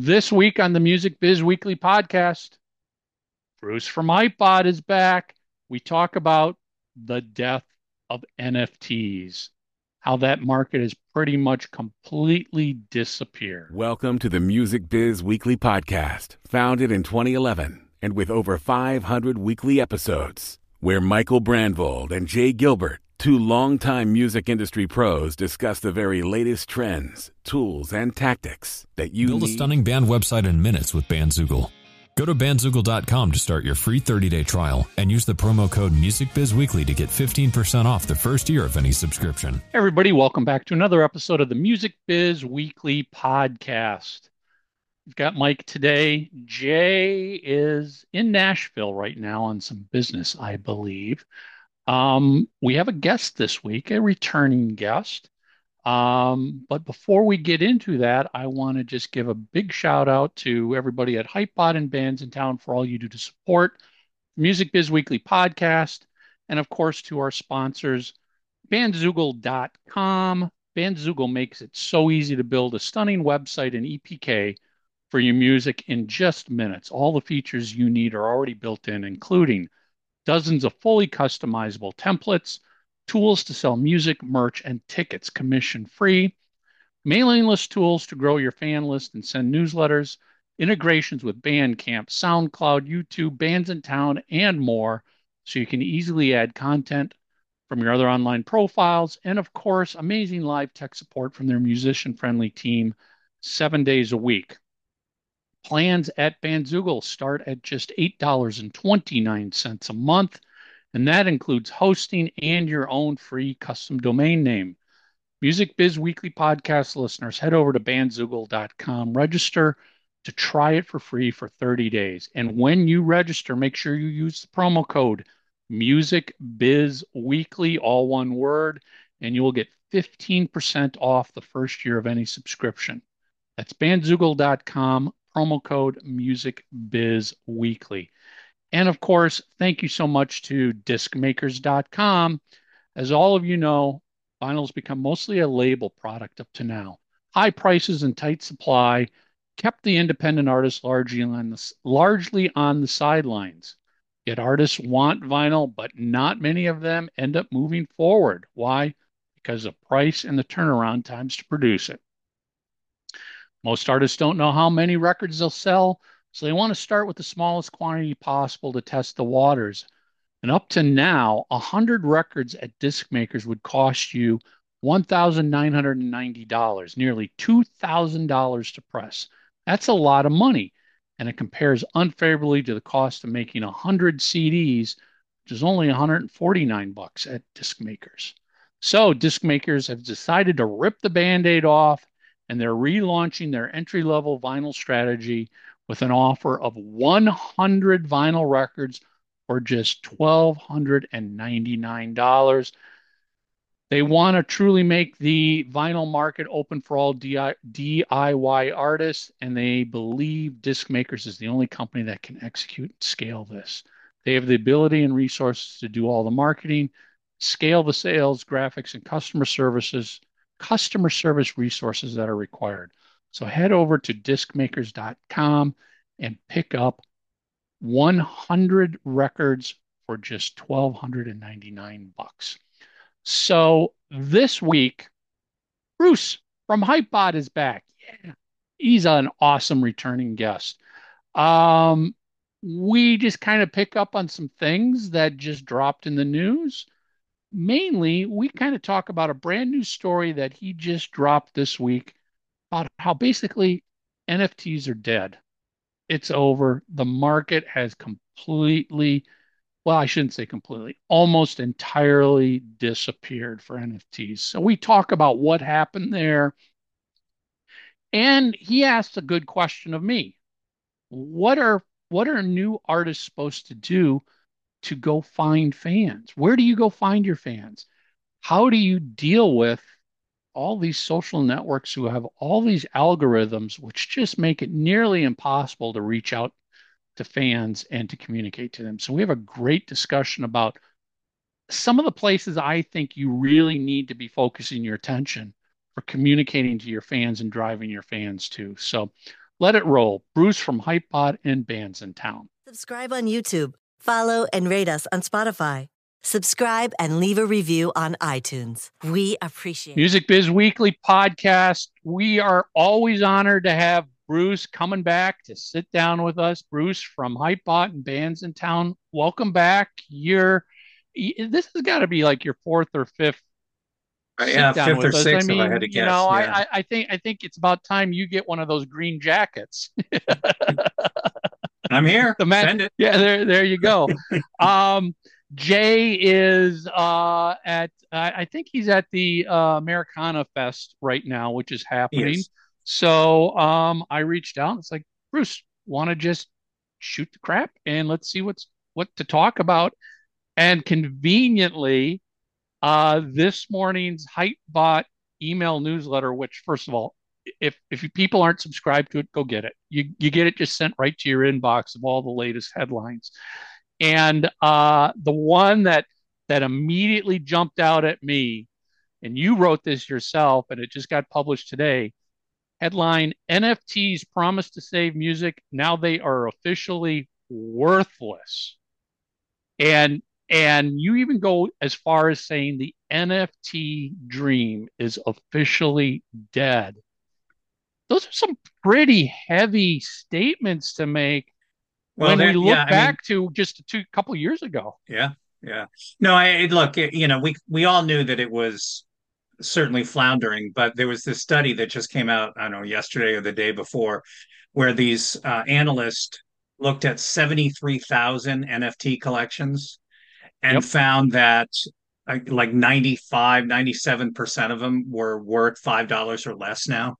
This week on the Music Biz Weekly podcast, Bruce from Hypebot is back. We talk about the death of NFTs, how that market has pretty much completely disappeared. Welcome to the Music Biz Weekly podcast, founded in 2011 and with over 500 weekly episodes, where Michael Brandvold and Jay Gilbert Two longtime music industry pros discuss the very latest trends, tools, and tactics that you build need. a stunning band website in minutes with Bandzoogle. Go to bandzoogle.com to start your free 30-day trial and use the promo code MusicBizWeekly to get 15% off the first year of any subscription. Hey everybody, welcome back to another episode of the Music Biz Weekly podcast. We've got Mike today. Jay is in Nashville right now on some business, I believe. Um, we have a guest this week, a returning guest. Um, but before we get into that, I want to just give a big shout out to everybody at Hypebot and Bands in Town for all you do to support Music Biz Weekly podcast, and of course to our sponsors, Bandzoogle.com. Bandzoogle makes it so easy to build a stunning website and EPK for your music in just minutes. All the features you need are already built in, including dozens of fully customizable templates, tools to sell music, merch, and tickets commission free, mailing list tools to grow your fan list and send newsletters, integrations with Bandcamp, SoundCloud, YouTube, Bandsintown, and more, so you can easily add content from your other online profiles, and of course, amazing live tech support from their musician friendly team seven days a week. Plans at Bandzoogle start at just $8.29 a month, and that includes hosting and your own free custom domain name. Music Biz Weekly podcast listeners, head over to bandzoogle.com, register to try it for free for 30 days. And when you register, make sure you use the promo code Music Biz Weekly, all one word, and you will get 15% off the first year of any subscription. That's bandzoogle.com, promo code Music Biz Weekly. And of course, thank you so much to discmakers.com. As all of you know, vinyl's become mostly a label product up to now. High prices and tight supply kept the independent artists largely on the, largely on the sidelines. Yet artists want vinyl, but not many of them end up moving forward. Why? Because of price and the turnaround times to produce it. Most artists don't know how many records they'll sell, so they want to start with the smallest quantity possible to test the waters. And up to now, 100 records at disc makers would cost you $1,990, nearly $2,000 to press. That's a lot of money, and it compares unfavorably to the cost of making 100 CDs, which is only 149 bucks at disc makers. So, disc makers have decided to rip the band aid off and they're relaunching their entry level vinyl strategy with an offer of 100 vinyl records for just $1,299. They want to truly make the vinyl market open for all DIY artists, and they believe Disc Makers is the only company that can execute and scale this. They have the ability and resources to do all the marketing, scale the sales, graphics, and customer services customer service resources that are required. So head over to discmakers.com and pick up 100 records for just 1299 bucks. So this week Bruce from Hypebot is back. Yeah. He's an awesome returning guest. Um we just kind of pick up on some things that just dropped in the news mainly we kind of talk about a brand new story that he just dropped this week about how basically NFTs are dead. It's over. The market has completely, well, I shouldn't say completely, almost entirely disappeared for NFTs. So we talk about what happened there. And he asked a good question of me. What are what are new artists supposed to do to go find fans? Where do you go find your fans? How do you deal with all these social networks who have all these algorithms which just make it nearly impossible to reach out to fans and to communicate to them? So, we have a great discussion about some of the places I think you really need to be focusing your attention for communicating to your fans and driving your fans to. So, Let it roll. Bruce from Hypebot and Bands in Town. Subscribe on YouTube. Follow and rate us on Spotify. Subscribe and leave a review on iTunes. We appreciate Music Biz Weekly podcast. We are always honored to have Bruce coming back to sit down with us. Bruce from Hypebot and Bands in Town. Welcome back. You're this has got to be like your fourth or fifth uh, yeah, fifth or sixth. I mean, if I had to guess. You know, yeah. I, I think I think it's about time you get one of those green jackets. I'm here. The man, Yeah, there, there you go. um, Jay is uh, at, I think he's at the uh, Americana Fest right now, which is happening. So um, I reached out. It's like Bruce, want to just shoot the crap and let's see what's what to talk about. And conveniently, uh, this morning's Hypebot email newsletter, which first of all, if if people aren't subscribed to it, go get it. You you get it just sent right to your inbox of all the latest headlines. And uh, the one that that immediately jumped out at me, and you wrote this yourself, and it just got published today. Headline: NFTs promise to save music. Now they are officially worthless. And and you even go as far as saying the NFT dream is officially dead. Those are some pretty heavy statements to make well, when we look yeah, back I mean, to just a two couple years ago. Yeah, yeah. No, I look. You know, we we all knew that it was certainly floundering, but there was this study that just came out. I don't know yesterday or the day before, where these uh, analysts looked at seventy three thousand NFT collections and yep. found that like 95 97% of them were worth five dollars or less now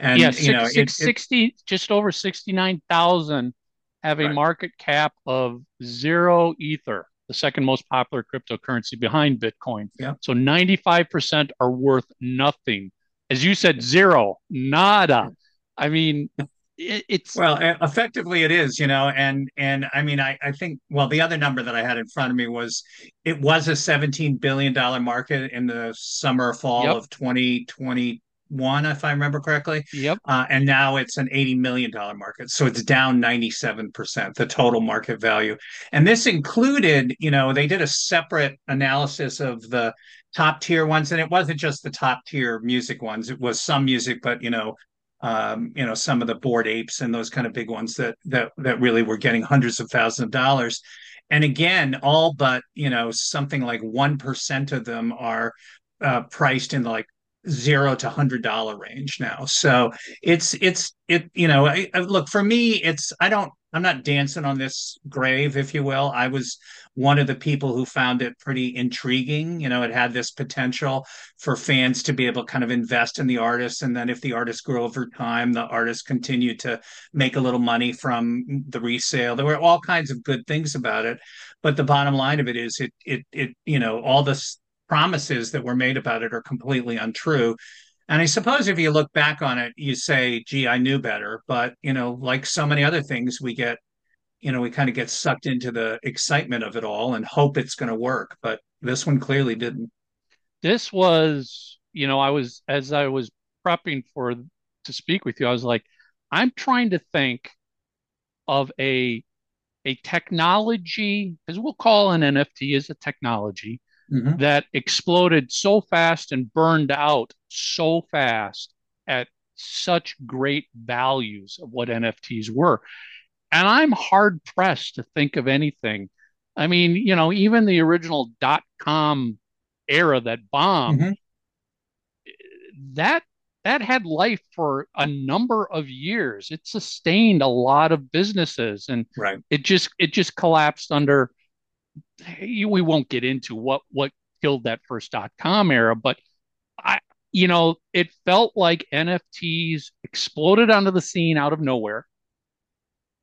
and yeah, six, you know six, it, 60 it, just over 69,000 have a right. market cap of zero ether the second most popular cryptocurrency behind bitcoin yeah. so 95% are worth nothing as you said zero nada i mean it, it's well effectively it is you know and and i mean I, I think well the other number that i had in front of me was it was a 17 billion dollar market in the summer fall yep. of 2021 if i remember correctly. Yep. Uh, and now it's an 80 million dollar market. So it's down 97% the total market value. And this included you know they did a separate analysis of the top tier ones and it wasn't just the top tier music ones. It was some music but you know um, you know, some of the bored apes and those kind of big ones that that that really were getting hundreds of thousands of dollars. And again, all but you know something like one percent of them are uh, priced in like zero to hundred dollar range now. So it's it's it you know I, I, look for me it's I don't I'm not dancing on this grave if you will. I was one of the people who found it pretty intriguing. You know, it had this potential for fans to be able to kind of invest in the artist. And then if the artist grew over time, the artist continued to make a little money from the resale. There were all kinds of good things about it. But the bottom line of it is it it it, you know, all the promises that were made about it are completely untrue. And I suppose if you look back on it, you say, gee, I knew better. But, you know, like so many other things, we get you know, we kind of get sucked into the excitement of it all and hope it's going to work. But this one clearly didn't. This was, you know, I was, as I was prepping for to speak with you, I was like, I'm trying to think of a, a technology, as we'll call an NFT as a technology mm-hmm. that exploded so fast and burned out so fast at such great values of what NFTs were. And I'm hard pressed to think of anything. I mean, you know, even the original dot com era that bombed, mm-hmm. that that had life for a number of years. It sustained a lot of businesses, and right. it just it just collapsed under. We won't get into what what killed that first dot com era, but I, you know, it felt like NFTs exploded onto the scene out of nowhere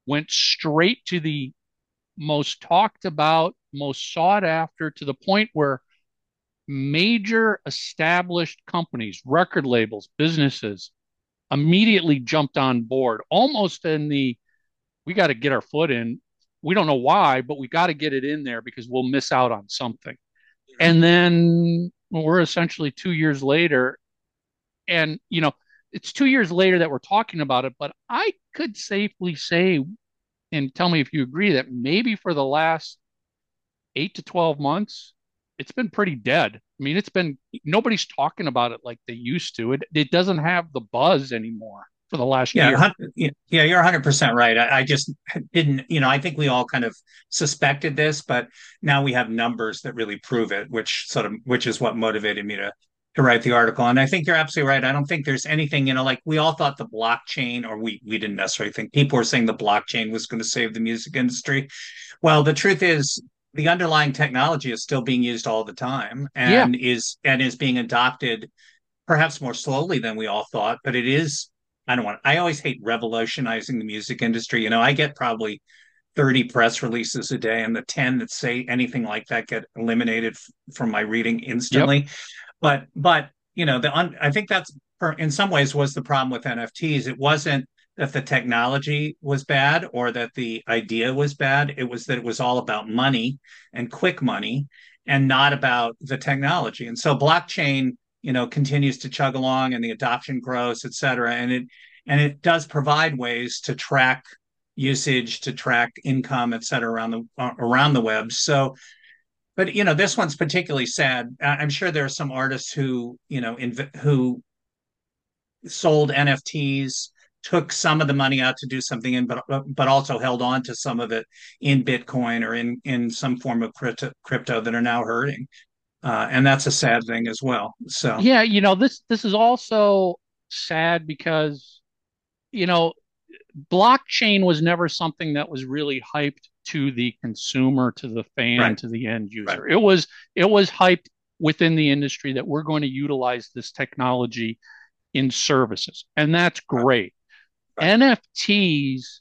went straight to the most talked about, most sought after, to the point where major established companies, record labels, businesses immediately jumped on board, almost in the we got to get our foot in. We don't know why, but we got to get it in there because we'll miss out on something. And then we're essentially two years later, and you know, it's two years later that we're talking about it, but I could safely say, and tell me if you agree, that maybe for the last eight to 12 months, it's been pretty dead. I mean, it's been nobody's talking about it like they used to. It it doesn't have the buzz anymore for the last yeah, year. Yeah, you're 100% right. I, I, just didn't, you know, I think we all kind of suspected this, but now we have numbers that really prove it, which sort of, which is what motivated me to to write the article. And I think you're absolutely right. I don't think there's anything, you know, like we all thought the blockchain, or we we didn't necessarily think people were saying the blockchain was going to save the music industry. Well, the truth is the underlying technology is still being used all the time and yeah. is and is being adopted perhaps more slowly than we all thought, but it is I don't want I always hate revolutionizing the music industry. You know, I get probably 30 press releases a day and the 10 that say anything like that get eliminated f- from my reading instantly. Yep. But but you know, the un- I think that's in some ways was the problem with NFTs. It wasn't that the technology was bad or that the idea was bad. It was that it was all about money and quick money and not about the technology. And so blockchain, you know, continues to chug along and the adoption grows, et cetera. And it and it does provide ways to track usage, to track income, et cetera, around the uh, around the web. So but you know this one's particularly sad i'm sure there are some artists who you know inv- who sold nfts took some of the money out to do something in, but but also held on to some of it in Bitcoin or in in some form of crypto, crypto that are now hurting, uh, and that's a sad thing as well. So yeah, you know this this is also sad because you know blockchain was never something that was really hyped to the consumer, to the fan, right. to the end user. Right. It was it was hyped within the industry that we're going to utilize this technology in services, and that's great. NFTs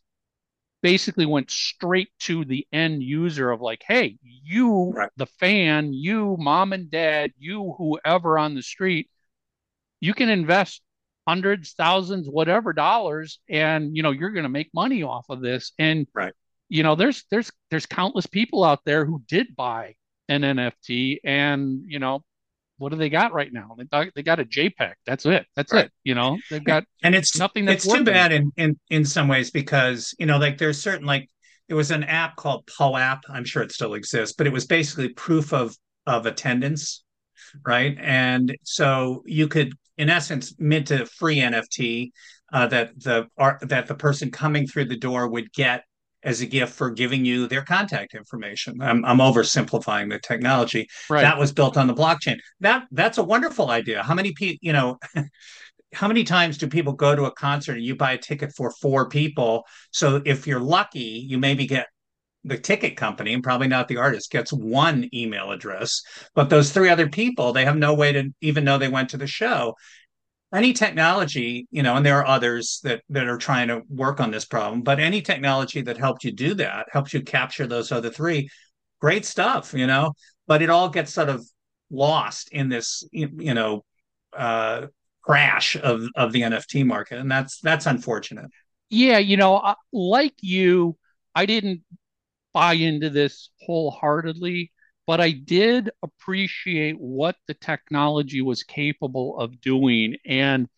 basically went straight to the end user of like, hey, you, right. the fan, you, mom and dad, you, whoever on the street, you can invest hundreds, thousands, whatever dollars, and you know you're going to make money off of this. And right. you know, there's there's there's countless people out there who did buy an NFT, and you know what do they got right now? They got, they got a JPEG. That's it. That's right. it. You know, they've got and it's nothing. That's it's too bad in, in in some ways because you know, like there's certain like there was an app called POAP. I'm sure it still exists, but it was basically proof of of attendance, right? And so you could, in essence, mint a free NFT uh, that the art that the person coming through the door would get as a gift for giving you their contact information. I'm, I'm oversimplifying the technology. Right. That was built on the blockchain. That that's a wonderful idea. How many people, you know, how many times do people go to a concert and you buy a ticket for four people? So if you're lucky, you maybe get the ticket company and probably not the artist gets one email address but those three other people they have no way to even know they went to the show any technology, you know, and there are others that that are trying to work on this problem, but any technology that helped you do that, helps you capture those other three, great stuff, you know, but it all gets sort of lost in this, you know, uh, crash of of the NFT market, and that's that's unfortunate. Yeah, you know, like you, I didn't buy into this wholeheartedly but I did appreciate what the technology was capable of doing. And,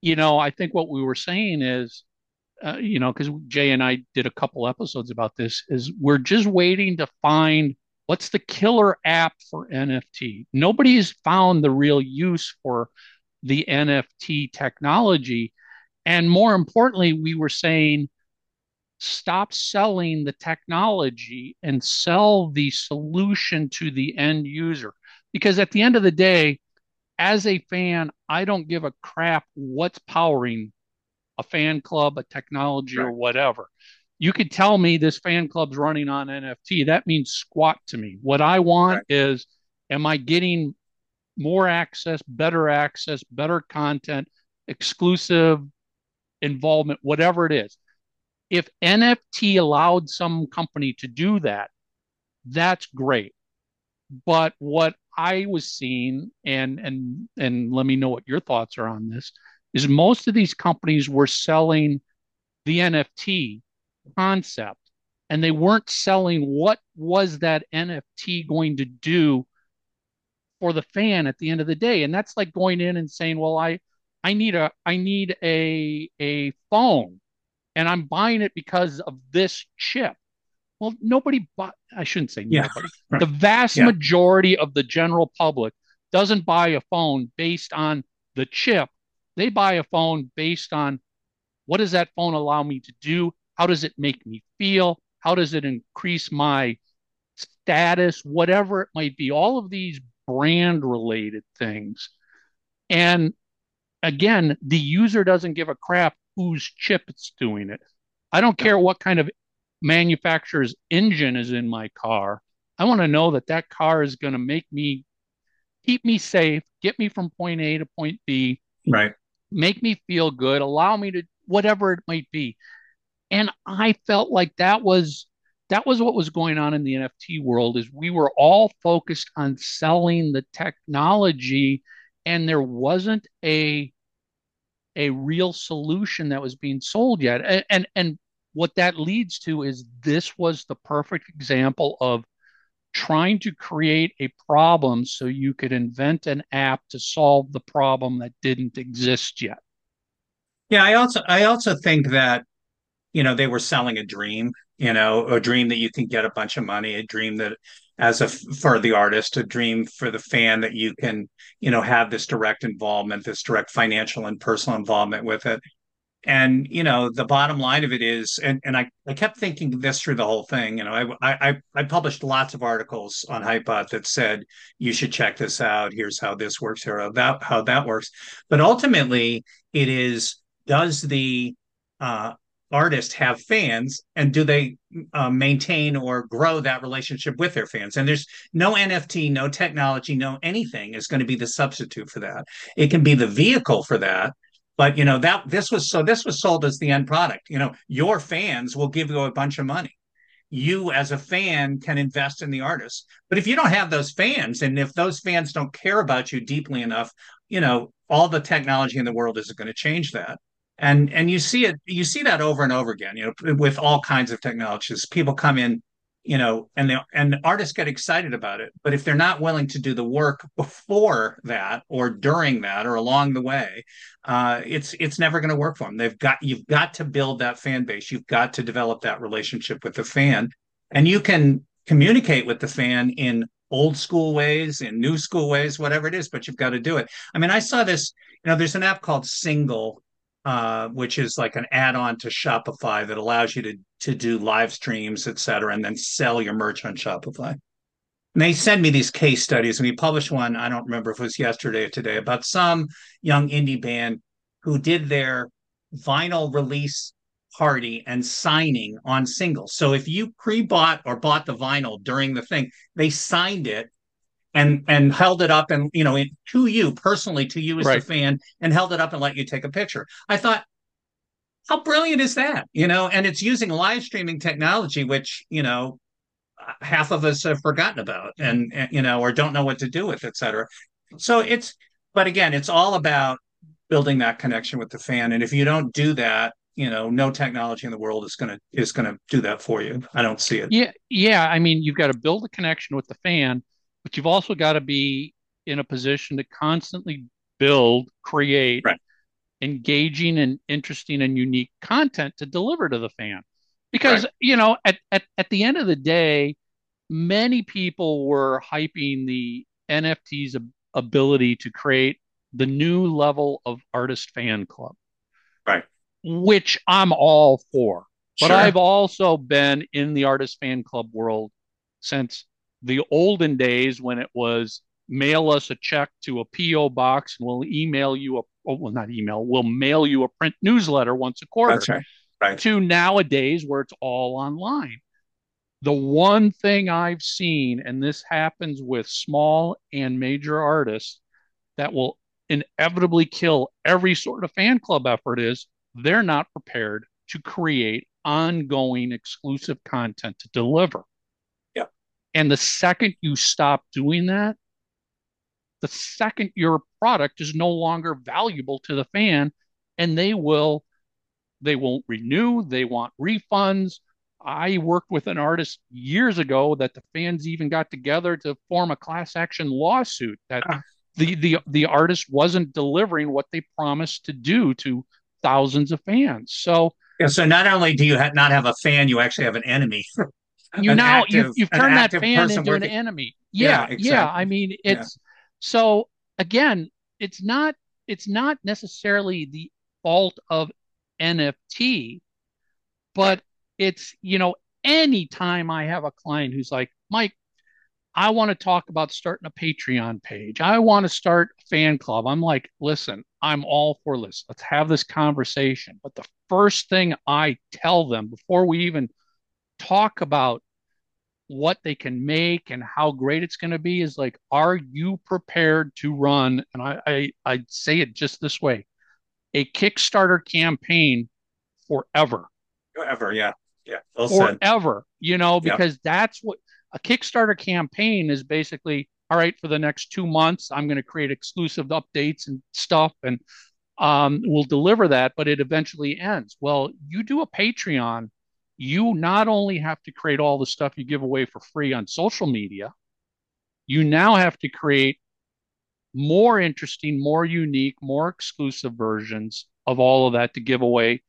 you know, I think what we were saying is, uh, you know, because Jay and I did a couple episodes about this, is we're just waiting to find what's the killer app for NFT. Nobody's found the real use for the NFT technology. And more importantly, we were saying, stop selling the technology and sell the solution to the end user. Because at the end of the day, as a fan, I don't give a crap what's powering a fan club, a technology, right. or whatever. You could tell me this fan club's running on NFT. That means squat to me. What I want right. is, am I getting more access, better access, better content, exclusive involvement, whatever it is if NFT allowed some company to do that, that's great. But what I was seeing, and and and let me know what your thoughts are on this, is most of these companies were selling the NFT concept, and they weren't selling what was that NFT going to do for the fan at the end of the day. And that's like going in and saying, well, I I need a I need a a phone and I'm buying it because of this chip. Well, nobody bought I shouldn't say Yeah, nobody. right. The vast Yeah. majority of the general public doesn't buy a phone based on the chip. They buy a phone based on what does that phone allow me to do? How does it make me feel? How does it increase my status? Whatever it might be, all of these brand related things. And again, the user doesn't give a crap whose chip it's doing it. I don't care what kind of manufacturer's engine is in my car. I want to know that that car is going to make me keep me safe, get me from point A to point B, Right. make me feel good, allow me to whatever it might be. And I felt like that was that was what was going on in the NFT world is we were all focused on selling the technology and there wasn't a a real solution that was being sold yet. And and, and what that leads to is this was the perfect example of trying to create a problem so you could invent an app to solve the problem that didn't exist yet. Yeah, I also I also think that you know they were selling a dream, you know, a dream that you can get a bunch of money, a dream that as a for the artist, a dream for the fan that you can, you know, have this direct involvement, this direct financial and personal involvement with it. And you know, the bottom line of it is, and and I, I kept thinking this through the whole thing. You know, I I I published lots of articles on Hypebot that said you should check this out. Here's how this works. Here how that how that works. But ultimately, it is does the uh, artist have fans, and do they uh, maintain or grow that relationship with their fans? And there's no NFT, no technology, no anything is going to be the substitute for that. It can be the vehicle for that but you know that this was so this was sold as the end product you know your fans will give you a bunch of money you as a fan can invest in the artist but if you don't have those fans and if those fans don't care about you deeply enough you know all the technology in the world isn't going to change that and and you see it you see that over and over again you know with all kinds of technologies people come in you know, and the and artists get excited about it. But if they're not willing to do the work before that, or during that, or along the way, uh, it's it's never going to work for them. They've got you've got to build that fan base. You've got to develop that relationship with the fan, and you can communicate with the fan in old school ways, in new school ways, whatever it is. But you've got to do it. I mean, I saw this. You know, there's an app called Single uh, which is like an add-on to Shopify that allows you to to do live streams, et cetera, and then sell your merch on Shopify. And they send me these case studies, and we published one. I don't remember if it was yesterday or today about some young indie band who did their vinyl release party and signing on singles. So if you pre-bought or bought the vinyl during the thing, they signed it and and held it up and you know to you personally to you as Right. the fan and held it up and let you take a picture. I thought how brilliant is that? You know and it's using live streaming technology which you know half of us have forgotten about and, and you know or don't know what to do with et cetera. So it's but again it's all about building that connection with the fan. And if you don't do that you know no technology in the world is going to is going to do that for you. I don't see it. Yeah, yeah. I mean, you've got to build a connection with the fan, but you've also got to be in a position to constantly build, create Right. engaging and interesting and unique content to deliver to the fan. Because, you know, at, at, at the end of the day, many people were hyping the NFT's ab- ability to create the new level of artist fan club, right which I'm all for. But Sure. I've also been in the artist fan club world since the olden days when it was mail us a check to a PO box and we'll email you a oh, well not email we'll mail you a print newsletter once a quarter that's right right to nowadays where it's all online. The one thing I've seen, and this happens with small and major artists, that will inevitably kill every sort of fan club effort is they're not prepared to create ongoing exclusive content to deliver. And the second you stop doing that, the second your product is no longer valuable to the fan, and they will they won't renew, they want refunds. I worked with an artist years ago that the fans even got together to form a class action lawsuit that Ah. the the the artist wasn't delivering what they promised to do to thousands of fans. So yeah, so not only do you ha- not have a fan, you actually have an enemy. you now active, you've, you've turned that fan into working. an enemy. Yeah, yeah, exactly. yeah. I mean, it's yeah. so again, it's not it's not necessarily the fault of NFT, but it's you know anytime I have a client who's like, Mike, I want to talk about starting a Patreon page. I want to start a fan club. I'm like, listen, I'm all for this. Let's have this conversation. But the first thing I tell them before we even talk about what they can make and how great it's going to be is like, are you prepared to run? And I, I, I say it just this way a Kickstarter campaign forever. Forever, yeah. Yeah. Well forever, you know, because yep. that's what a Kickstarter campaign is basically all right for the next two months. I'm going to create exclusive updates and stuff, and um, we'll deliver that, but it eventually ends. Well, you do a Patreon, you not only have to create all the stuff you give away for free on social media, you now have to create more interesting, more unique, more exclusive versions of all of that to give away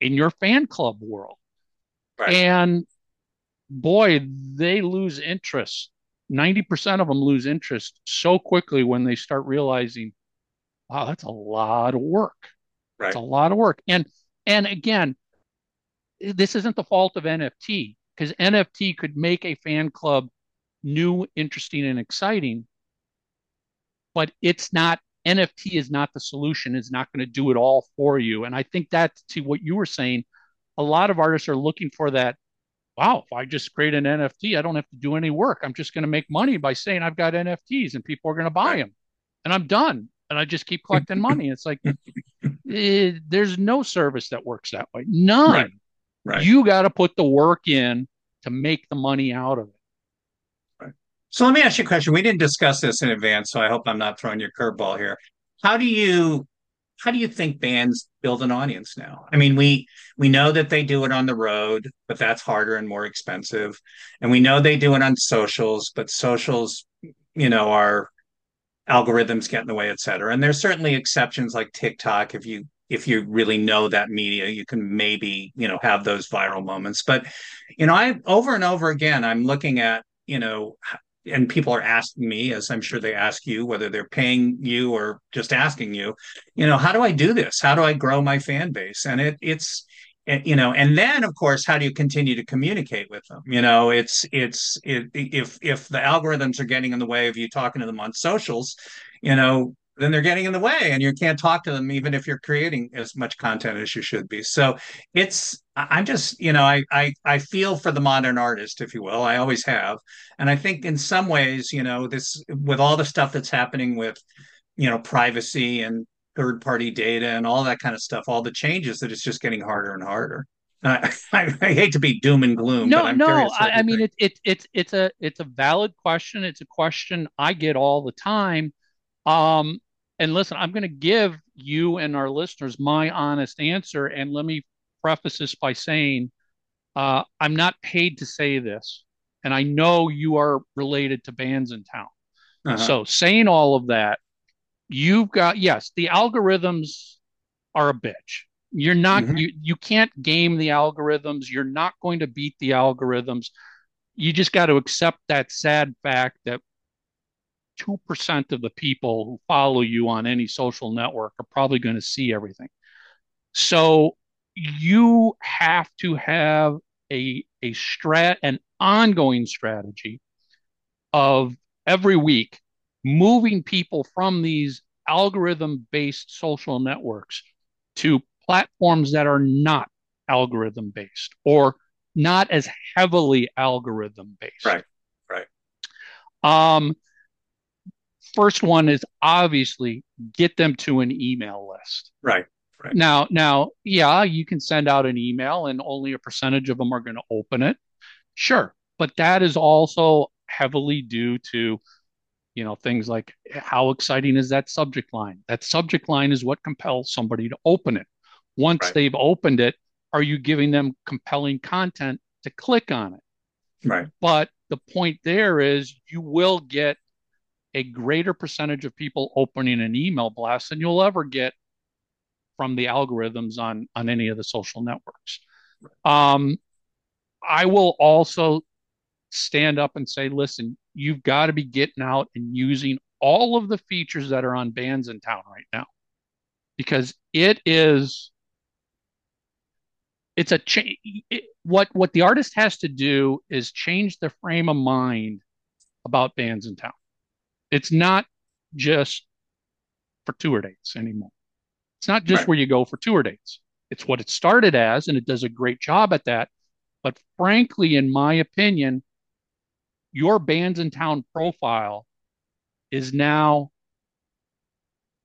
in your fan club world. Right. And boy, they lose interest. 90% of them lose interest so quickly when they start realizing, wow, that's a lot of work. Right. It's a lot of work. And and again, this isn't the fault of NFT because NFT could make a fan club new, interesting, and exciting, but it's not NFT is not the solution, it's not going to do it all for you. And I think that's to what you were saying. A lot of artists are looking for that wow, if I just create an NFT, I don't have to do any work. I'm just going to make money by saying I've got NFTs and people are going to buy them and I'm done. And I just keep collecting money. It's like, it, eh, there's no service that works that way. None. Right. Right. You got to put the work in to make the money out of it. Right. So let me ask you a question. We didn't discuss this in advance, so I hope I'm not throwing your curveball here. How do you how do you think bands build an audience now? I mean, we we know that they do it on the road, but that's harder and more expensive. And we know they do it on socials, but socials, you know, are algorithms get in the way, et cetera. And there's certainly exceptions like TikTok. If you if you really know that media, you can maybe, you know, have those viral moments. But, you know, I over and over again, I'm looking at, you know, and people are asking me as i'm sure they ask you whether they're paying you or just asking you you know how do i do this? How do i grow my fan base? And it it's eh, you know and then of course how do you continue to communicate with them? You know it's it's it, if if the algorithms are getting in the way of you talking to them on socials you know then they're getting in the way and you can't talk to them even if you're creating as much content as you should be so it's i'm just you know i i, I feel for the modern artist if you will i always have and i think in some ways you know this with all the stuff that's happening with you know privacy and third party data and all that kind of stuff all the changes that it's just getting harder and harder I, I, I, hate to be doom and gloom. No, no. I, I mean, it's it, it's it's a it's a valid question. It's a question I get all the time. Um, and listen, I'm going to give you and our listeners my honest answer. And let me preface this by saying uh, I'm not paid to say this. And I know you are related to bands in town. Uh-huh. So, saying all of that, you've got, yes, the algorithms are a bitch. You're not, mm-hmm. you, you can't game the algorithms. You're not going to beat the algorithms. You just got to accept that sad fact that 2% of the people who follow you on any social network are probably going to see everything. So you have to have a, a strat, an ongoing strategy of every week moving people from these algorithm based social networks to platforms that are not algorithm based or not as heavily algorithm based. Right. Right. Um, first one is obviously get them to an email list. Right. Right. Now, now, yeah, you can send out an email and only a percentage of them are going to open it. Sure. But that is also heavily due to, you know, things like how exciting is that subject line? That subject line is what compels somebody to open it. Once right. they've opened it, are you giving them compelling content to click on it? Right. But the point there is you will get a greater percentage of people opening an email blast than you'll ever get from the algorithms on on any of the social networks. Um, I will also stand up and say, listen, you've got to be getting out and using all of the features that are on bands in town right now. Because it is it's a change what what the artist has to do is change the frame of mind about Bandsintown it's not just for tour dates anymore it's not just right. where you go for tour dates it's what it started as and it does a great job at that but frankly in my opinion your bands in town profile is now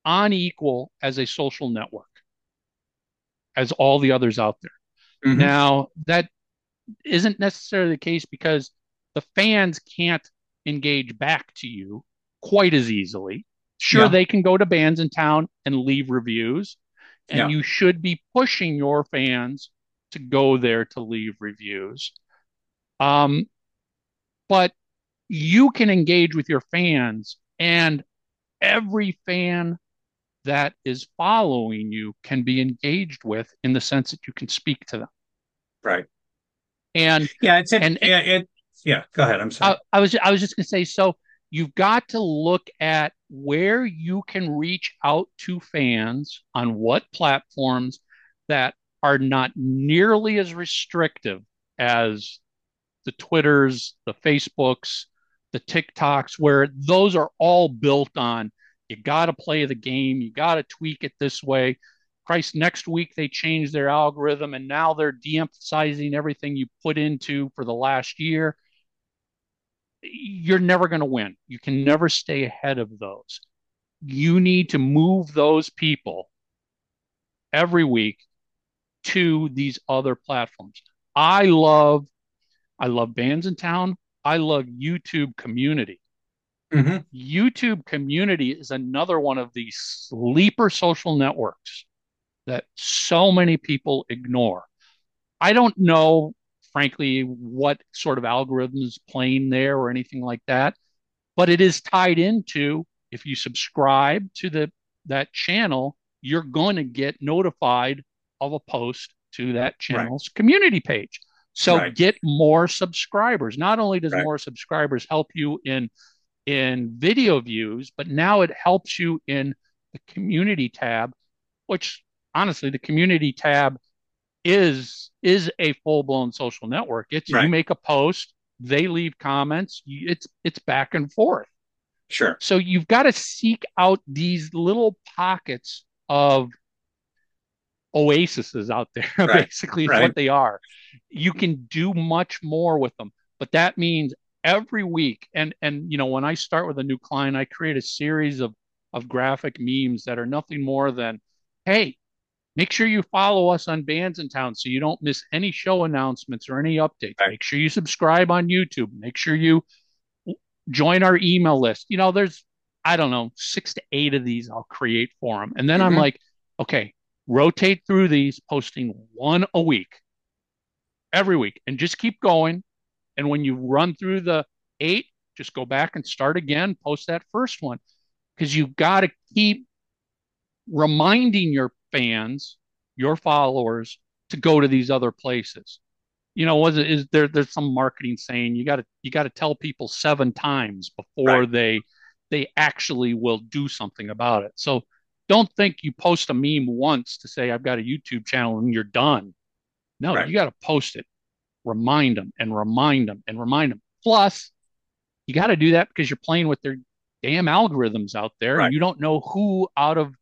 on equal as a social network as all the others out there. Mm-hmm. Now, that isn't necessarily the case because the fans can't engage back to you quite as easily. Sure, yeah. they can go to bands in town and leave reviews, and yeah. you should be pushing your fans to go there to leave reviews. Um, but you can engage with your fans, and every fan that is following you can be engaged with in the sense that you can speak to them. Right. And yeah, it's and, yeah, it, yeah. Go ahead. I'm sorry. I, I was I was just gonna say so. You've got to look at where you can reach out to fans on what platforms that are not nearly as restrictive as the Twitters, the Facebooks, the TikToks, where those are all built on you got to play the game. You got to tweak it this way. Christ, next week they changed their algorithm and now they're de emphasizing everything you put into for the last year. You're never going to win. You can never stay ahead of those. You need to move those people every week to these other platforms. I love I love bands in town. I love YouTube community. Mm-hmm. YouTube community is another one of these sleeper social networks that so many people ignore. I don't know, frankly, what sort of algorithms playing there or anything like that, but it is tied into if you subscribe to the that channel, you're going to get notified of a post to that channel's right. community page. So right. get more subscribers. Not only does right. more subscribers help you in in video views, but now it helps you in the community tab, which honestly, the community tab is is a full blown social network. It's right. you make a post, they leave comments, it's it's back and forth. Sure. So you've got to seek out these little pockets of oases out there. Right. Basically, is right. what they are. You can do much more with them, but that means every week and and you know when i start with a new client i create a series of of graphic memes that are nothing more than hey make sure you follow us on Bands in Town so you don't miss any show announcements or any updates right. make sure you subscribe on youtube make sure you join our email list you know there's i don't know six to eight of these i'll create for them and then mm-hmm. i'm like okay rotate through these posting one a week every week and just keep going and when you run through the eight, just go back and start again, post that first one. Because you've got to keep reminding your fans, your followers, to go to these other places. You know, was it is there there's some marketing saying you gotta you gotta tell people seven times before right. they they actually will do something about it. So don't think you post a meme once to say I've got a YouTube channel and you're done. No, right. you got to post it remind them and remind them and remind them. Plus, you got to do that because you're playing with their damn algorithms out there. Right. And you don't know who out of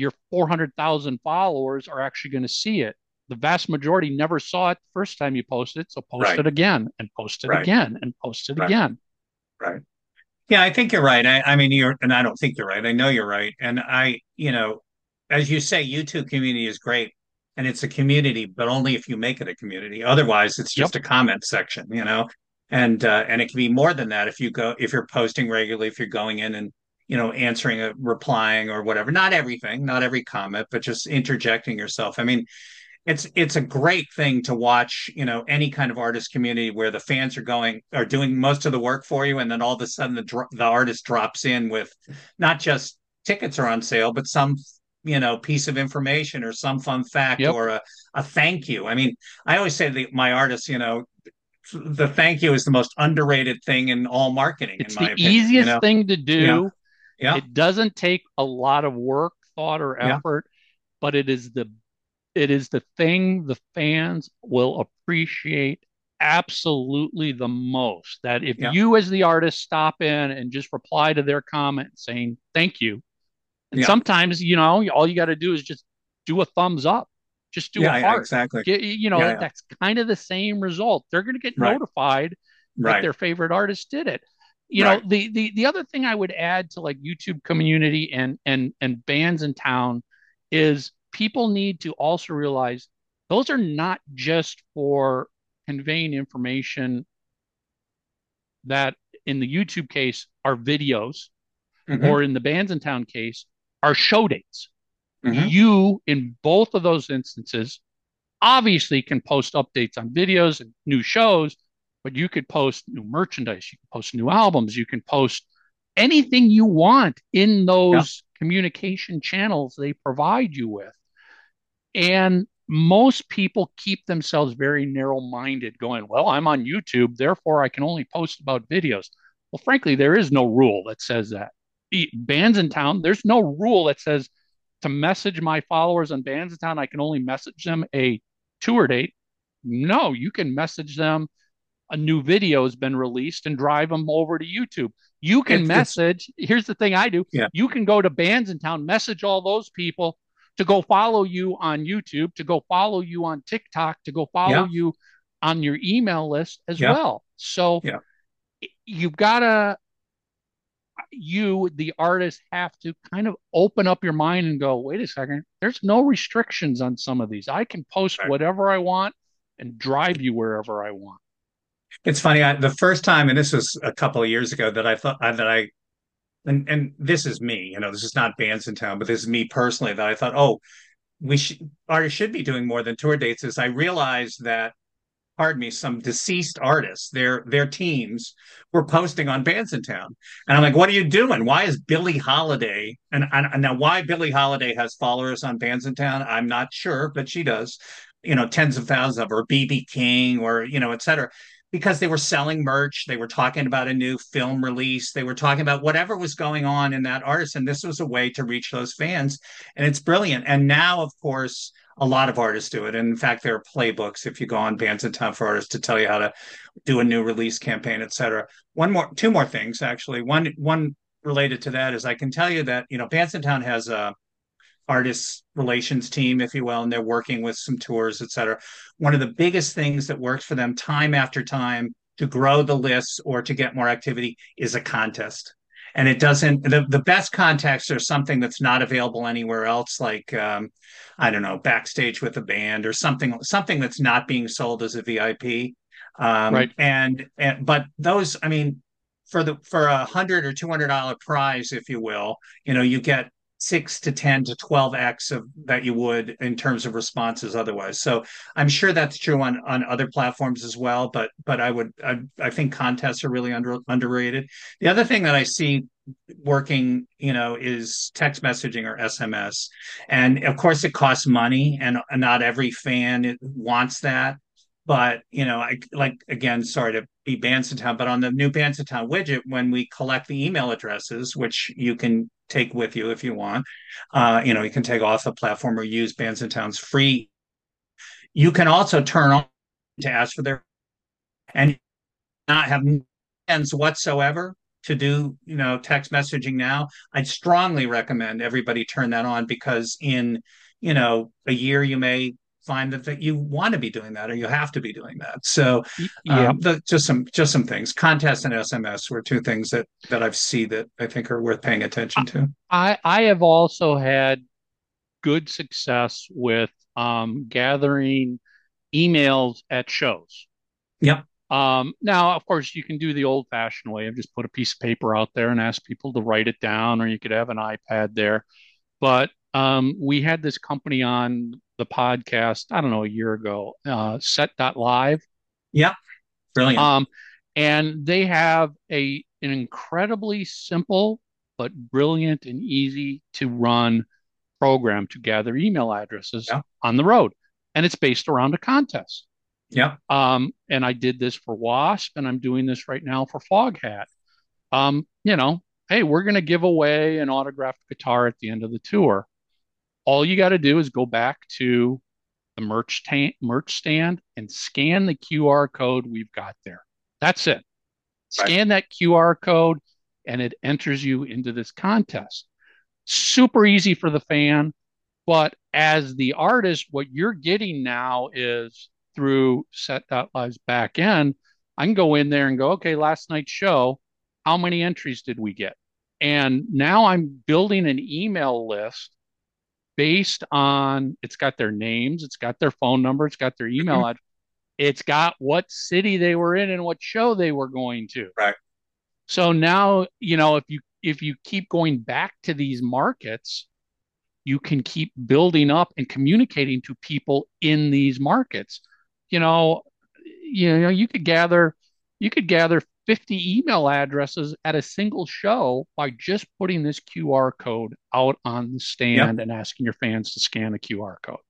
your 400,000 followers are actually going to see it. The vast majority never saw it the first time you posted it. So post right. it again and post it right. again and post it again. Right. Yeah, I think you're right. I, I mean, you're, and I don't think you're right. I know you're right. And I, you know, as you say, YouTube community is great and it's a community, but only if you make it a community. Otherwise, it's just yep. a comment section, you know. And uh, and it can be more than that if you go if you're posting regularly, if you're going in and you know answering a replying or whatever. Not everything, not every comment, but just interjecting yourself. I mean, it's it's a great thing to watch you know any kind of artist community where the fans are going are doing most of the work for you and then all of a sudden the the artist drops in with not just tickets are on sale but some you know piece of information or some fun fact yep. or a, a thank you i mean i always say that my artists you know the thank you is the most underrated thing in all marketing it's the opinion, easiest you know? thing to do. Yeah. it doesn't take a lot of work thought or effort yeah. but it is the it is the thing the fans will appreciate absolutely the most. That if yeah. you, as the artist, stop in and just reply to their comment saying thank you, and yeah. sometimes you know all you got to do is just do a thumbs up, just do a heart. exactly. Get, you know that's kind of the same result. They're going to get right. notified right. that their favorite artist did it. You right. know the the the other thing I would add to like YouTube community and and and bands in town is people need to also realize those are not just for conveying information that in the YouTube case are videos mm-hmm. or in the bands in town case are show dates. Mm-hmm. You in both of those instances obviously can post updates on videos and new shows, but you could post new merchandise, you can post new albums, you can post anything you want in those yeah. communication channels they provide you with. And most people keep themselves very narrow minded, going, Well, I'm on YouTube, therefore I can only post about videos. Well, frankly, there is no rule that says that. Bands in town, there's no rule that says to message my followers on Bands in town, I can only message them a tour date. No, you can message them a new video has been released and drive them over to YouTube. You can it's, message. It's, here's the thing I do. Yeah. You can go to bands in town, message all those people, to go follow you on YouTube, to go follow you on TikTok, to go follow yeah. you on your email list as yeah. well. So you've got to, you, the artist, have to kind of open up your mind and go, wait a second, there's no restrictions on some of these. I can post right. whatever I want and drive you wherever I want. It's funny. I, the first time, and this was a couple of years ago, that I thought that I and and this is me, you know, this is not bands in town, but this is me personally that I thought, oh, we should artists should be doing more than tour dates. Is I realized that, pardon me, some deceased artists, their their teams were posting on bands in town, and I'm like, what are you doing? Why is Billie Holiday and, and now why Billie Holiday has followers on bands in town? I'm not sure, but she does. You know, tens of thousands of, or BB King, or you know, et cetera because they were selling merch, they were talking about a new film release, they were talking about whatever was going on in that artist. And this was a way to reach those fans. And it's brilliant. And now, of course, a lot of artists do it. And in fact, there are playbooks if you go on Bandsintown for artists to tell you how to do a new release campaign, et cetera. One more, two more things actually. One, one related to that is I can tell you that you know Bandsintown has a artists relations team, if you will, and they're working with some tours, et cetera. One of the biggest things that works for them time after time to grow the lists or to get more activity is a contest. And it doesn't, the, the best contests are something that's not available anywhere else, like, um, I don't know, backstage with a band or something, something that's not being sold as a VIP. Um, right. And, and, but those, I mean, for the for a hundred or two hundred dollar prize, if you will, you know, you get six to 10 to 12x of that you would in terms of responses otherwise. So i'm sure that's true on on other platforms as well but but i would i, I think contests are really under, underrated. The other thing that i see working you know is text messaging or sms and of course it costs money and not every fan wants that. But you know i like again sorry to be Bandsintown, but on the new Bandsintown widget, when we collect the email addresses, which you can take with you if you want. Uh, you know, you can take off the platform or use Bandsintown's free. You can also turn on to ask for their and not have ends whatsoever to do you know text messaging now i'd strongly recommend everybody turn that on because in you know a year you may find that, that you want to be doing that or you have to be doing that. So yeah, um, the, just some just some things. Contests and SMS were two things that that I've seen that I think are worth paying attention to. I I have also had good success with um, gathering emails at shows. Yep. Um, now, of course, you can do the old fashioned way of just put a piece of paper out there and ask people to write it down, or you could have an iPad there. But Um, we had this company on the podcast, I don't know, a year ago, uh, set.live. Yeah. Brilliant. Um, and they have a an incredibly simple but brilliant and easy to run program to gather email addresses Yeah. on the road. And it's based around a contest. yeah. Um, and I did this for Wasp, and I'm doing this right now for Foghat. Um, you know, hey, we're going to give away an autographed guitar at the end of the tour. All you got to do is go back to the merch, ta- merch stand and scan the QR code we've got there. That's it. Scan that QR code, and it enters you into this contest. Super easy for the fan. But as the artist, what you're getting now is through Set.Live's back end, I can go in there and go, okay, last night's show, how many entries did we get? And now I'm building an email list based on it's got their names, it's got their phone number, it's got their mm-hmm. email address, it's got what city they were in and what show they were going to. Right. So now, you know, if you if you keep going back to these markets, you can keep building up and communicating to people in these markets. You know, you know, you could gather you could gather 50 email addresses at a single show by just putting this QR code out on the stand and asking your fans to scan the QR code.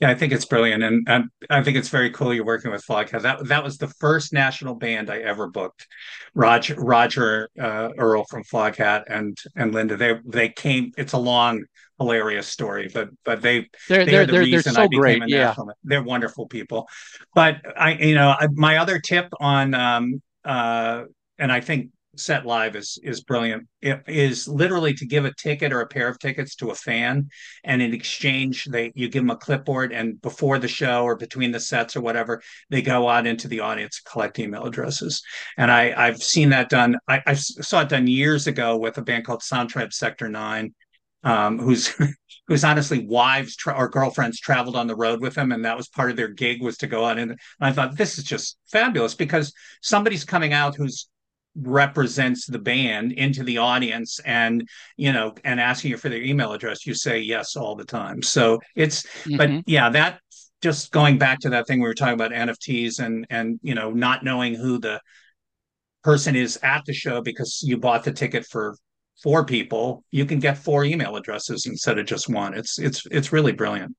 Yeah, I think it's brilliant, and, and I think it's very cool you're working with Foghat. That that was the first national band I ever booked. Roger Roger uh, Earl from Foghat and and Linda. They they came. It's a long, hilarious story, but but they They're they they're the they're, they're reason so I became great. a Yeah. national. They're wonderful people, but I you know I, my other tip on um uh and I think Set Live is is brilliant. It is literally to give a ticket or a pair of tickets to a fan, and in exchange, they you give them a clipboard, and before the show or between the sets or whatever, they go out into the audience collect email addresses. And I I've seen that done. I, I saw it done years ago with a band called Soundtribe Sector Nine, um, who's who's honestly wives tra- or girlfriends traveled on the road with them, and that was part of their gig was to go out and, and I thought this is just fabulous because somebody's coming out who's represents the band into the audience and you know and asking you for their email address you say yes all the time so it's but Mhm. yeah that just going back to that thing we were talking about nfts and and you know not knowing who the person is at the show because you bought the ticket for four people you can get four email addresses instead of just one it's it's it's really brilliant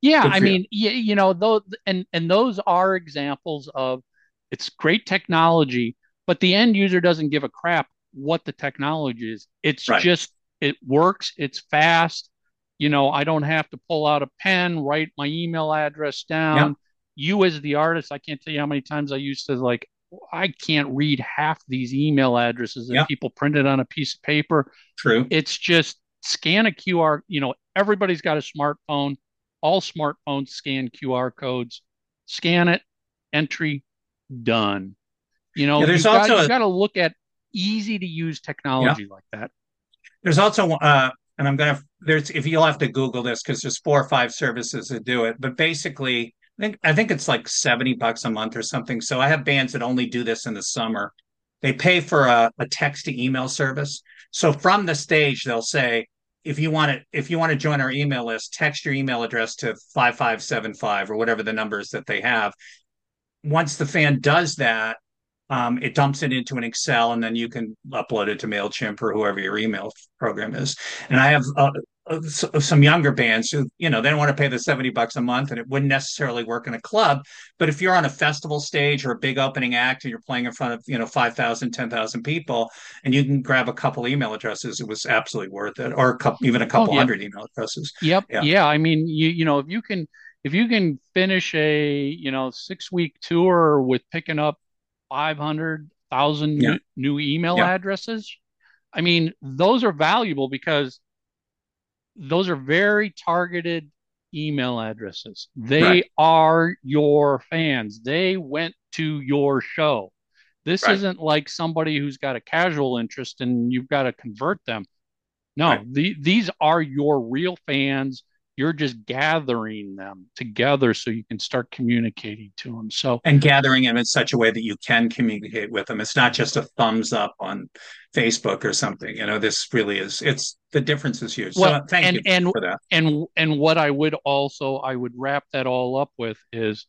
Yeah, I you. mean, you, you know, those and and those are examples of it's great technology, but the end user doesn't give a crap what the technology is. It's Right. just it works, it's fast. You know, I don't have to pull out a pen, write my email address down. You as the artist, I can't tell you how many times I used to like I can't read half these email addresses that Yeah. people printed on a piece of paper true it's just scan a QR. You know, everybody's got a smartphone. All smartphones scan QR codes. Scan it, entry, done. You know, Yeah, there's you got, also you a- got to look at easy to use technology like that. There's also, uh, and I'm gonna there's if you'll have to Google this because there's four or five services that do it, but basically, I think I think it's like seventy bucks a month or something. So I have bands that only do this in the summer. They pay for a, a text to email service. So from the stage, they'll say, if you want to if you want to join our email list, text your email address to five five seven five or whatever the numbers that they have. Once the fan does that, um, it dumps it into an Excel, and then you can upload it to Mailchimp or whoever your email program is. And I have uh, s- some younger bands who, you know, they don't want to pay the seventy bucks a month, and it wouldn't necessarily work in a club. But if you're on a festival stage or a big opening act, and you're playing in front of, you know, 5,000, 10,000 people, and you can grab a couple email addresses, it was absolutely worth it, or a couple, even a oh, couple yeah. hundred email addresses. Yep. Yeah. Yeah. I mean, you you know, if you can if you can finish a you know six week tour with picking up five hundred thousand Yeah. new, new email addresses, I mean, those are valuable because those are very targeted email addresses. They Right. are your fans. They went to your show. This Right. isn't like somebody who's got a casual interest and you've got to convert them. No, Right. the, these are your real fans. You're just gathering them together so you can start communicating to them. So and gathering them in such a way that you can communicate with them. It's not just a thumbs up on Facebook or something. You know, this really is. It's the difference is huge. Well, so thank and, you and, for that. And and what I would also I would wrap that all up with is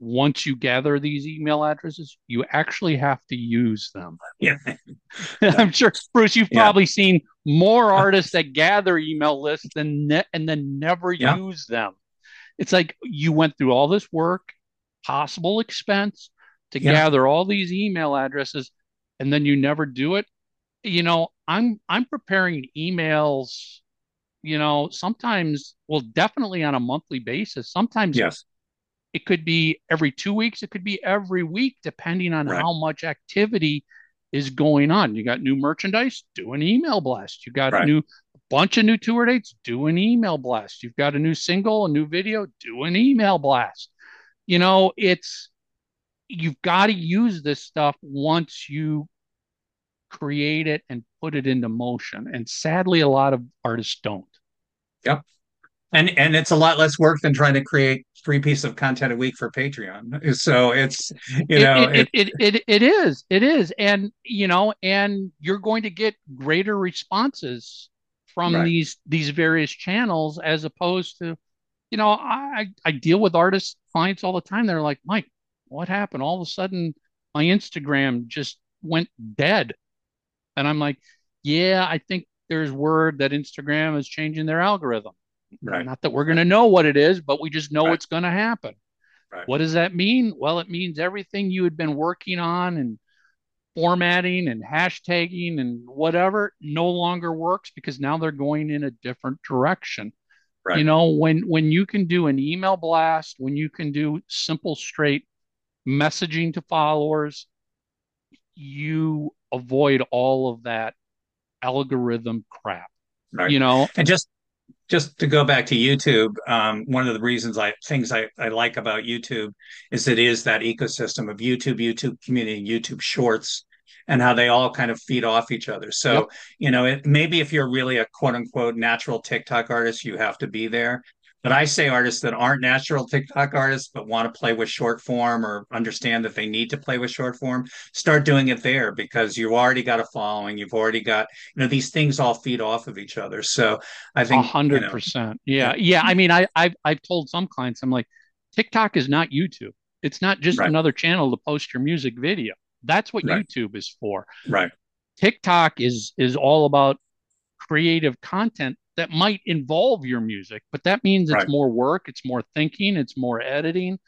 once you gather these email addresses, you actually have to use them. Yeah. I'm sure, Bruce, you've yeah. probably seen more artists that gather email lists than ne- and then never yeah. use them. It's like you went through all this work, possible expense to yeah. gather all these email addresses, and then you never do it. You know, I'm I'm preparing emails, you know, sometimes, well, definitely on a monthly basis. Sometimes yes it could be every two weeks, it could be every week, depending on right. how much activity is going on. You got new merchandise, do an email blast. You got right. a new bunch of new tour dates, do an email blast. You've got a new single, a new video, do an email blast. You know, it's you've got to use this stuff once you create it and put it into motion. And sadly, a lot of artists don't. Yep and and it's a lot less work than trying to create three pieces of content a week for patreon. So it's you know it it, it, it, it is it is. And you know and you're going to get greater responses from right. these these various channels as opposed to you know i i deal with artists clients all the time. They're like mike what happened? All of a sudden my instagram just went dead. And i'm like yeah i think there's word that instagram is changing their algorithm Right. Not that we're going to know what it is, but we just know right. it's going to happen. Right. What does that mean? Well, it means everything you had been working on and formatting and hashtagging and whatever no longer works because now they're going in a different direction. Right. You know, when when you can do an email blast, when you can do simple straight messaging to followers, you avoid all of that algorithm crap. Right. You know, and just just to go back to YouTube, um, one of the reasons I things I, I like about YouTube is it is that ecosystem of YouTube, YouTube community, YouTube Shorts, and how they all kind of feed off each other. So yep. you know, it, maybe if you're really a quote unquote natural TikTok artist, you have to be there. But I say artists that aren't natural TikTok artists but want to play with short form or understand that they need to play with short form, start doing it there because you've already got a following. You've already got, you know, these things all feed off of each other. So I think hundred you know, percent. Yeah. Yeah. I mean, I I've I've told some clients, I'm like, TikTok is not YouTube. It's not just right. another channel to post your music video. That's what right. YouTube is for. Right. TikTok is is all about creative content that might involve your music, but that means it's right. more work, it's more thinking, it's more editing.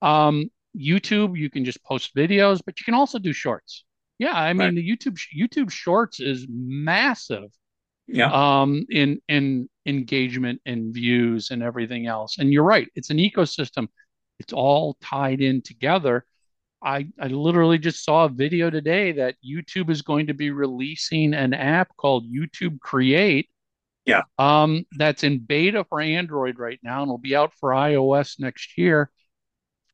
Um, YouTube, you can just post videos, but you can also do shorts. Yeah, I mean right. the YouTube YouTube Shorts is massive. Yeah. Um, in in engagement and views and everything else. And you're right, it's an ecosystem. It's all tied in together. I, I literally just saw a video today that YouTube is going to be releasing an app called YouTube Create yeah. Um, that's in beta for Android right now and will be out for iOS next year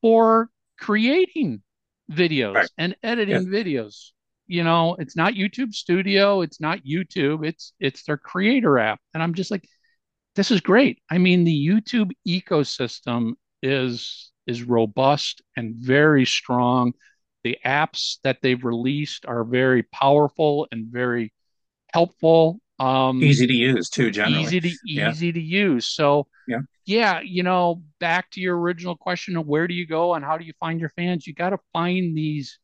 for creating videos right. and editing yeah. videos. You know, it's not YouTube Studio, it's not YouTube, it's it's their creator app. And I'm just like, this is great. I mean, the YouTube ecosystem is is robust and very strong. The apps that they've released are very powerful and very helpful um, easy to use too, generally. Easy to yeah. easy to use. So yeah, yeah, you know, back to your original question of where do you go and how do you find your fans? You got to find these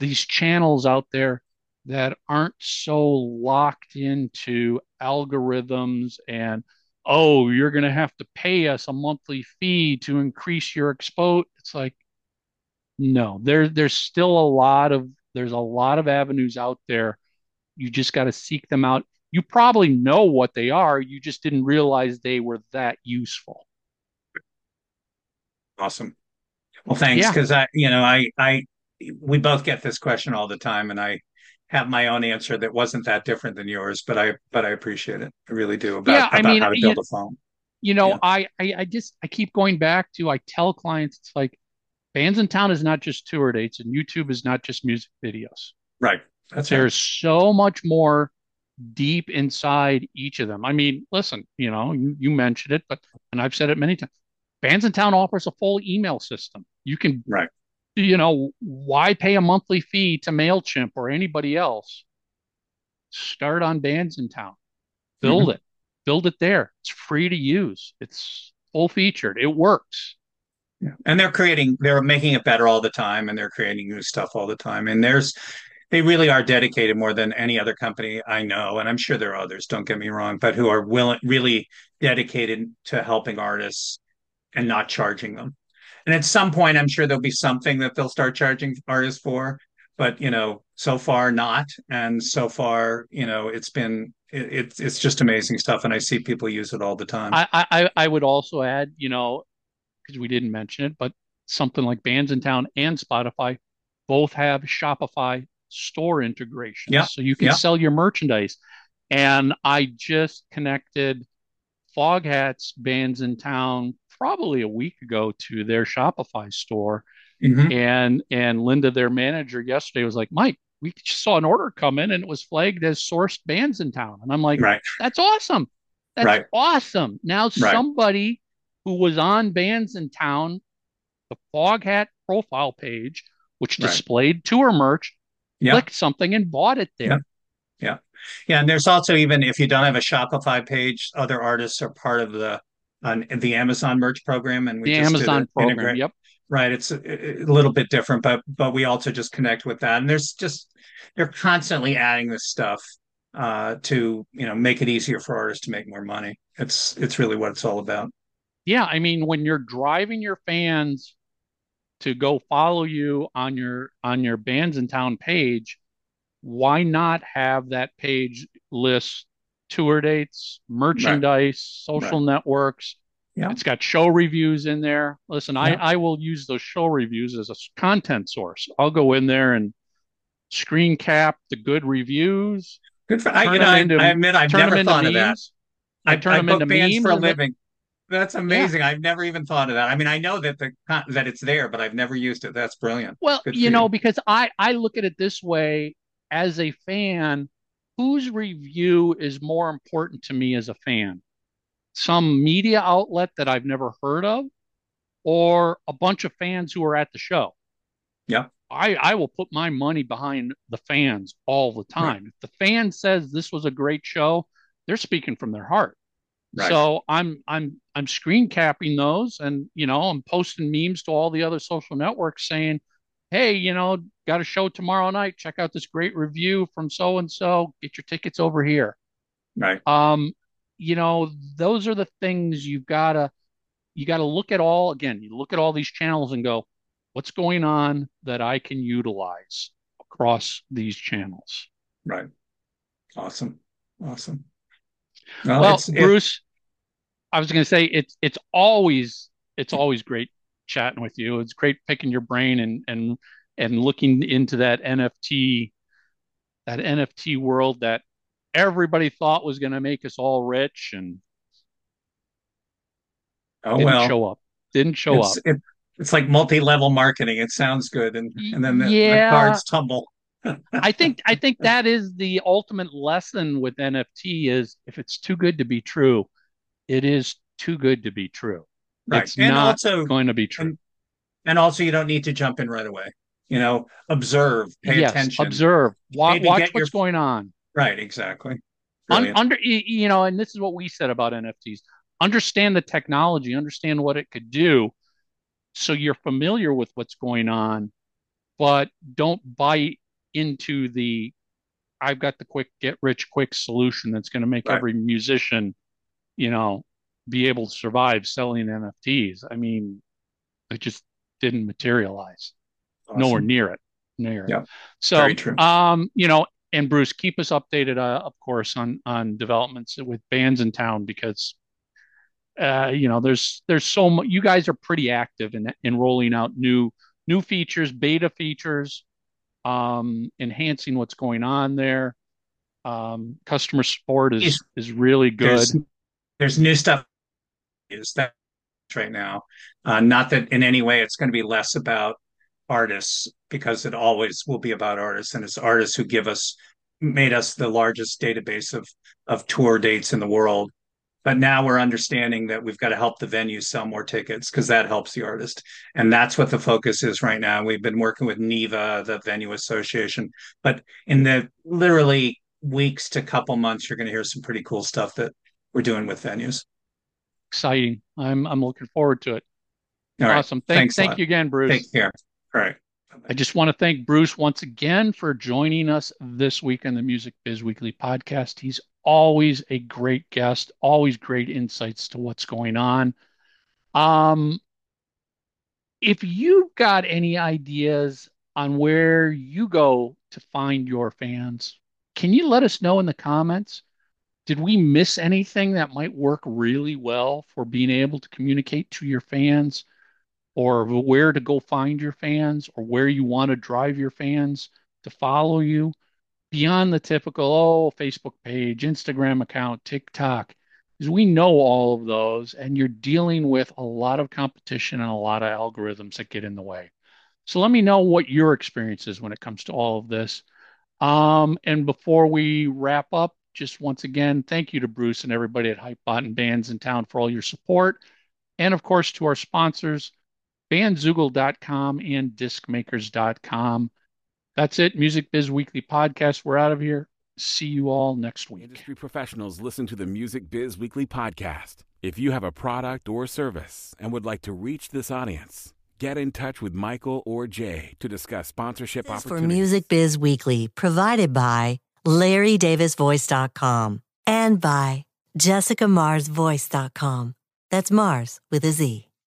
these channels out there that aren't so locked into algorithms and oh, you're going to have to pay us a monthly fee to increase your expo. It's like no, there there's still a lot of there's a lot of avenues out there. You just got to seek them out you probably know what they are. You just didn't realize they were that useful. Awesome. Well, thanks. Because yeah. I, you know, I, I, we both get this question all the time, and I have my own answer that wasn't that different than yours, but I, but I appreciate it. I really do about, yeah, I about mean, how to build you, a phone. You know, yeah. I, I, I just, I keep going back to, I tell clients, it's like, bands in town is not just tour dates, and YouTube is not just music videos. Right. That's there's right. so much more deep inside each of them. I mean, listen, you know, you, you mentioned it, but and I've said it many times. Bands in Town offers a full email system. You can, right. you know, why pay a monthly fee to MailChimp or anybody else? Start on Bandsintown, build mm-hmm. it, build it there. It's free to use. It's full featured. It works. Yeah. And they're creating, they're making it better all the time and they're creating new stuff all the time. And there's, they really are dedicated more than any other company I know, and I'm sure there are others. Don't get me wrong, but who are willing, really dedicated to helping artists and not charging them. And at some point, I'm sure there'll be something that they'll start charging artists for, but you know, so far not. And so far, you know, it's been it, it's it's just amazing stuff, and I see people use it all the time. I I, I would also add, you know, because we didn't mention it, but something like Bandsintown and Spotify both have Shopify store integration. Yeah. So you can yeah. sell your merchandise. And I just connected Foghat's town probably a week ago to their Shopify store. Mm-hmm. And and Linda, their manager, yesterday was like, Mike, we saw an order come in and it was flagged as sourced bands in town. And I'm like, right. that's awesome. That's right. awesome. Now right. somebody who was on bands in town, the Foghat profile page, which displayed tour merch, yeah. clicked something and bought it there. Yeah. yeah. Yeah. And there's also even if you don't have a Shopify page, other artists are part of the on the Amazon merch program. And we just the Amazon program. Integrate. Yep. Right. It's a, a, little bit different, but but we also just connect with that. And there's just they're constantly adding this stuff uh, to you know make it easier for artists to make more money. It's it's really what it's all about. Yeah, I mean, when you're driving your fans to go follow you on your on your Bandsintown page, why not have that page list tour dates, merchandise, right. social right. networks? Yeah. It's got show reviews in there. Listen, yeah. I, I will use those show reviews as a content source. I'll go in there and screen cap the good reviews. Good for I, you know, into, I admit I've never thought of that. I, I turn I them into memes for a living. That's amazing. Yeah. I've never even thought of that. I mean, I know that the that it's there, but I've never used it. That's brilliant. Well, Good you know, you. because I I look at it this way as a fan, whose review is more important to me as a fan? Some media outlet that I've never heard of or a bunch of fans who are at the show? Yeah. I, I will put my money behind the fans all the time. Right. If the fan says this was a great show, they're speaking from their heart. Right. So I'm I'm I'm screen capping those and you know I'm posting memes to all the other social networks saying, hey, you know, got a show tomorrow night. Check out this great review from so and so. Get your tickets over here. Right. Um, you know, those are the things you've gotta you gotta look at all again, you look at all these channels and go, what's going on that I can utilize across these channels. Right. Awesome. Awesome. Well, well it's, Bruce, I was going to say it's it's always it's always great chatting with you. It's great picking your brain and and and looking into that NFT that NFT world that everybody thought was going to make us all rich and oh didn't well. show up. Didn't show it's, up. it, it's like multi-level marketing. It sounds good and and then the, yeah. the cards tumble I think I think that is the ultimate lesson with NFT is if it's too good to be true, it is too good to be true. Right. It's and not also, going to be true. And, and, also you don't need to jump in right away. You know, observe, pay yes, attention. Observe. Watch, watch what's your... going on. Right, exactly. Un, under you know, and this is what we said about NFTs. Understand the technology, understand what it could do so you're familiar with what's going on, but don't buy into the I've got the quick get rich quick solution that's going to make right. every musician, you know, be able to survive selling NFTs. I mean, it just didn't materialize. Awesome. Nowhere near it. Near yeah. it. So, um, you know, and Bruce, keep us updated, uh, of course, on on developments with bands in town because, uh, you know, there's there's so much. You guys are pretty active in in rolling out new new features, beta features um, enhancing what's going on there. Um, customer support is is really good. There's, there's new stuff is that right now. Uh, not that in any way it's going to be less about artists because it always will be about artists and it's artists who give us made us the largest database of of tour dates in the world. But now we're understanding that we've got to help the venue sell more tickets because that helps the artist. And that's what the focus is right now. We've been working with NIVA the Venue Association. But in the literally weeks to couple months, you're going to hear some pretty cool stuff that we're doing with venues. Exciting. I'm I'm looking forward to it. All awesome. Right. Thank, thank you again, Bruce. Take care. All right. I just want to thank Bruce once again for joining us this week on the Music Biz Weekly podcast. He's always a great guest, always great insights to what's going on. Um, if you've got any ideas on where you go to find your fans, can you let us know in the comments? Did we miss anything that might work really well for being able to communicate to your fans? Or where to go find your fans or where you want to drive your fans to follow you beyond the typical oh facebook page instagram account tiktok because we know all of those and you're dealing with a lot of competition and a lot of algorithms that get in the way. So let me know what your experience is when it comes to all of this. Um, and before we wrap up just once again thank you to bruce and everybody at hypebot and bands in town for all your support. And of course to our sponsors bandzoogle.com and discmakers.com. That's it. Music Biz Weekly Podcast. We're out of here. See you all next week. Industry professionals listen to the Music Biz Weekly Podcast. If you have a product or service and would like to reach this audience, get in touch with Michael or Jay to discuss sponsorship this opportunities. For Music Biz Weekly, provided by LarryDavisVoice.com and by JessicaMarzVoice.com. That's Mars with a Z.